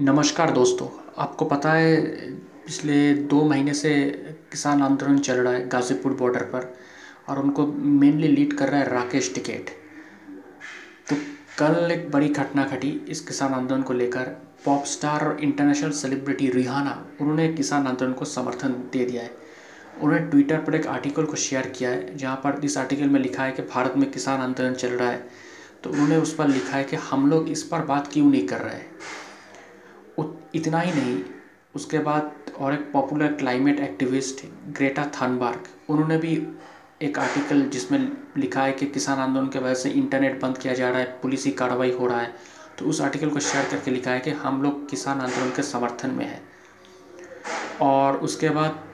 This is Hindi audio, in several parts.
नमस्कार दोस्तों, आपको पता है, पिछले दो महीने से किसान आंदोलन चल रहा है गाज़ीपुर बॉर्डर पर और उनको मेनली लीड कर रहा है राकेश टिकेट तो कल एक बड़ी घटना घटी इस किसान आंदोलन को लेकर। पॉप स्टार और इंटरनेशनल सेलिब्रिटी रिहाना, उन्होंने किसान आंदोलन को समर्थन दे दिया है। उन्होंने ट्विटर पर एक आर्टिकल को शेयर किया है, जहाँ पर इस आर्टिकल में लिखा है कि भारत में किसान आंदोलन चल रहा है। तो उन्होंने उस पर लिखा है कि हम लोग इस पर बात क्यों नहीं कर रहे हैं? इतना ही नहीं, उसके बाद और एक popular climate activist Greta Thunberg उन्होंने भी एक आर्टिकल जिसमें लिखा है कि किसान आंदोलन की वजह से इंटरनेट बंद किया जा रहा है पुलिसी कार्रवाई हो रहा है। तो उस आर्टिकल को शेयर करके लिखा है कि हम लोग किसान आंदोलन के समर्थन में हैं। और उसके बाद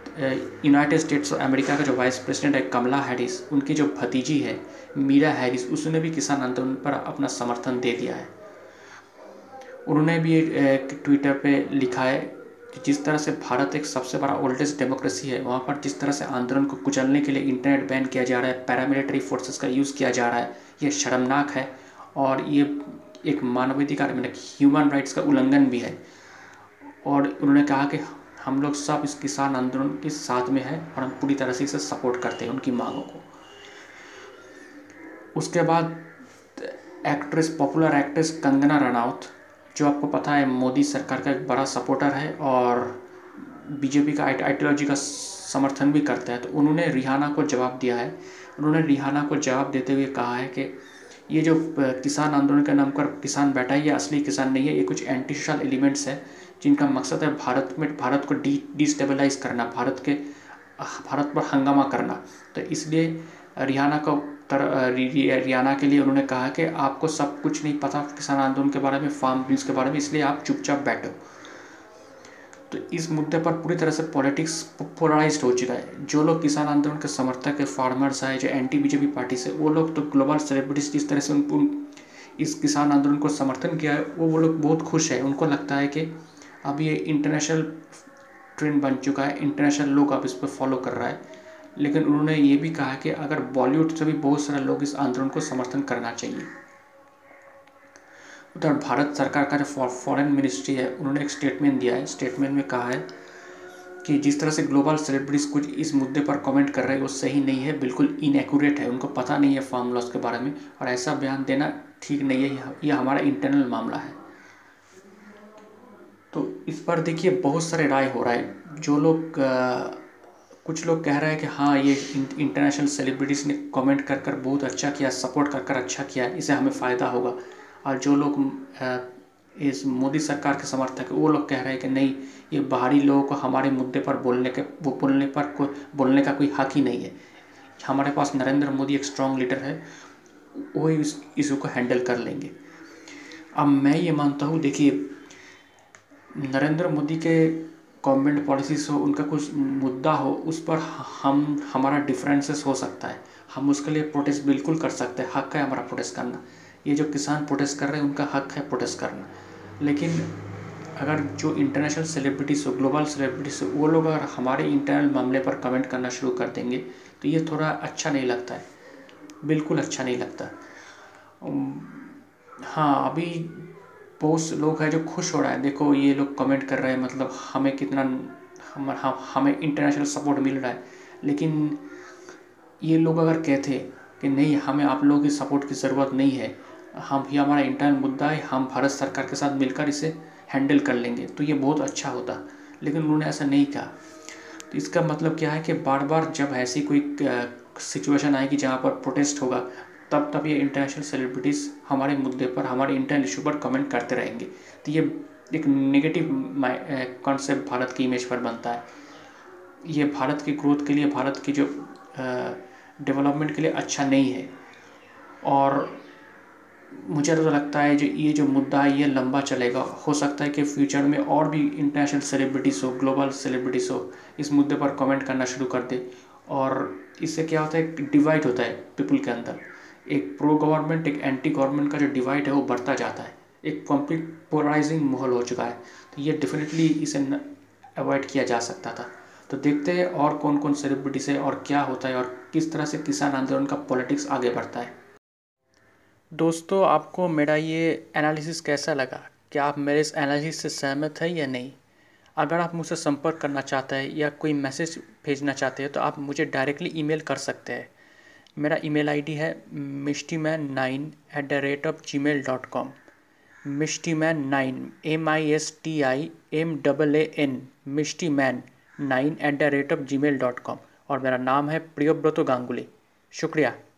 यूनाइटेड स्टेट्स ऑफ़ अमेरिका का जो वाइस प्रेसिडेंट है कमला हैरिस उनकी जो भतीजी है मीरा हैरिस उसने भी किसान आंदोलन पर अपना समर्थन दे दिया है। उन्होंने भी एक ट्विटर पे लिखा है कि जिस तरह से भारत एक सबसे बड़ा ओल्डेस्ट डेमोक्रेसी है, वहाँ पर जिस तरह से आंदोलन को कुचलने के लिए इंटरनेट बैन किया जा रहा है पैरामिलिट्री फोर्सेस का यूज़ किया जा रहा है, ये शर्मनाक है और ये एक मानवाधिकार मतलब ह्यूमन राइट्स का उल्लंघन भी है। और उन्होंने कहा कि हम लोग सब इस किसान आंदोलन के साथ में हैं और हम पूरी तरह से इसे सपोर्ट करते हैं उनकी मांगों को। उसके बाद actress popular actress Kangana Ranaut जो आपको पता है, मोदी सरकार का एक बड़ा सपोर्टर है और बीजेपी का आइडियोलॉजी का समर्थन भी करता है। तो उन्होंने रिहाना को जवाब दिया है। उन्होंने रिहाना को जवाब देते हुए कहा है कि ये जो किसान आंदोलन के नाम पर किसान बैठा है, ये असली किसान नहीं है, ये कुछ एंटी सोशल एलिमेंट्स है, जिनका मकसद है भारत में, भारत को डी डिस्टेबलाइज करना, भारत के, भारत पर हंगामा करना। तो इसलिए रिहाना को रियाना के लिए उन्होंने कहा कि आपको सब कुछ नहीं पता किसान आंदोलन के बारे में, फार्म बिल्स के बारे में, इसलिए आप चुपचाप बैठो। तो इस मुद्दे पर पूरी तरह से पॉलिटिक्स पोलराइज हो चुका है। जो लोग किसान आंदोलन के समर्थक है, फार्मर्स है, जो एंटी बीजेपी पार्टी से, वो लोग तो ग्लोबल सेलिब्रिटीज जिस तरह से उन, इस किसान आंदोलन को समर्थन किया है, वो वो लोग बहुत खुश है। उनको लगता है कि अब ये इंटरनेशनल ट्रेंड बन चुका है, इंटरनेशनल लोग अब इस पर फॉलो कर रहा है। लेकिन उन्होंने ये भी कहा कि अगर बॉलीवुड से भी बहुत सारे लोग इस आंदोलन को समर्थन करना चाहिए। उधर भारत सरकार का जो फॉरेन मिनिस्ट्री है, उन्होंने एक स्टेटमेंट दिया है। स्टेटमेंट में कहा है कि जिस तरह से ग्लोबल सेलिब्रिटीज कुछ इस मुद्दे पर कमेंट कर रहे हैं, वो सही नहीं है, बिल्कुल इनएक्यूरेट है, उनको पता नहीं है फार्म लॉस के बारे में, और ऐसा बयान देना ठीक नहीं है, यह हमारा इंटरनल मामला है। तो इस पर देखिए, बहुत सारे राय हो रहा है। जो लोग कुछ लोग कह रहे हैं कि हाँ ये इंटरनेशनल सेलिब्रिटीज़ ने कमेंट कर कर बहुत अच्छा किया सपोर्ट कर कर अच्छा किया, इसे हमें फ़ायदा होगा। और जो लोग इस मोदी सरकार के समर्थक वो लोग कह रहे हैं कि नहीं, ये बाहरी लोगों को हमारे मुद्दे पर बोलने के, वो बोलने पर कोई बोलने का कोई हक ही नहीं है। हमारे पास नरेंद्र मोदी एक स्ट्रॉन्ग लीडर है, वो इस इशू को हैंडल कर लेंगे। अब मैं ये मानता हूँ, देखिए, नरेंद्र मोदी के गवर्नमेंट पॉलिसीज़ हो, उनका कुछ मुद्दा हो, उस पर हम, हमारा डिफरेंसेस हो सकता है। हम उसके लिए प्रोटेस्ट बिल्कुल कर सकते हैं। हक है हमारा प्रोटेस्ट करना। ये जो किसान प्रोटेस्ट कर रहे हैं, उनका हक है प्रोटेस्ट करना। लेकिन अगर जो इंटरनेशनल सेलिब्रिटीज़ हो ग्लोबल सेलिब्रिटीज़ हो, वो लोग अगर हमारे इंटरनल मामले पर कमेंट करना शुरू कर देंगे तो ये थोड़ा अच्छा नहीं लगता है। बिल्कुल अच्छा नहीं लगता। हाँ अभी से लोग हैं जो खुश हो रहा है। देखो, ये लोग कमेंट कर रहे हैं मतलब हमें कितना, हम, हमें इंटरनेशनल सपोर्ट मिल रहा है। लेकिन ये लोग अगर कहते कि नहीं, हमें आप लोगों की सपोर्ट की ज़रूरत नहीं है, हम ही हमारा इंटरनल मुद्दा है, हम भारत सरकार के साथ मिलकर इसे हैंडल कर लेंगे तो ये बहुत अच्छा होता। लेकिन उन्होंने ऐसा नहीं कहा। तो इसका मतलब क्या है कि बार बार जब ऐसी कोई सिचुएशन आएगी जहाँ पर प्रोटेस्ट होगा तब तब ये इंटरनेशनल सेलिब्रिटीज़ हमारे मुद्दे पर, हमारे इंटरनल इशू पर कमेंट करते रहेंगे। तो ये एक नेगेटिव कॉन्सेप्ट भारत की इमेज पर बनता है। ये भारत की ग्रोथ के लिए, भारत की जो डेवलपमेंट के लिए अच्छा नहीं है। और मुझे तो लगता है जो, ये जो मुद्दा है, ये लंबा चलेगा। हो सकता है कि फ्यूचर में और भी इंटरनेशनल सेलिब्रिटीज़ हो ग्लोबल सेलिब्रिटीज़ हो, इस मुद्दे पर कमेंट करना शुरू कर दे। और इससे क्या होता है डिवाइड होता है पीपल के अंदर। एक प्रो गवर्नमेंट एक एंटी गवर्नमेंट का जो डिवाइड है, वो बढ़ता जाता है। एक कंप्लीट पोलराइजिंग माहौल हो चुका है। तो ये डेफिनेटली इसे अवॉइड किया जा सकता था। तो देखते हैं और कौन कौन सेलिब्रिटीज़ है और क्या होता है और किस तरह से किसान आंदोलन का पॉलिटिक्स आगे बढ़ता है। दोस्तों, आपको मेरा ये एनालिसिस कैसा लगा? क्या आप मेरे इस एनालिसिस से सहमत हैं या नहीं? अगर आप मुझसे संपर्क करना चाहते हैं या कोई मैसेज भेजना चाहते हैं तो आप मुझे डायरेक्टली ईमेल कर सकते हैं। मेरा ईमेल आईडी है Mishti man nine at the rate of G mail dot com Mishti man nine M I S T I M double A N Mishti man nine at the rate of G mail dot com और मेरा नाम है प्रियोव्रतो गांगुली। शुक्रिया।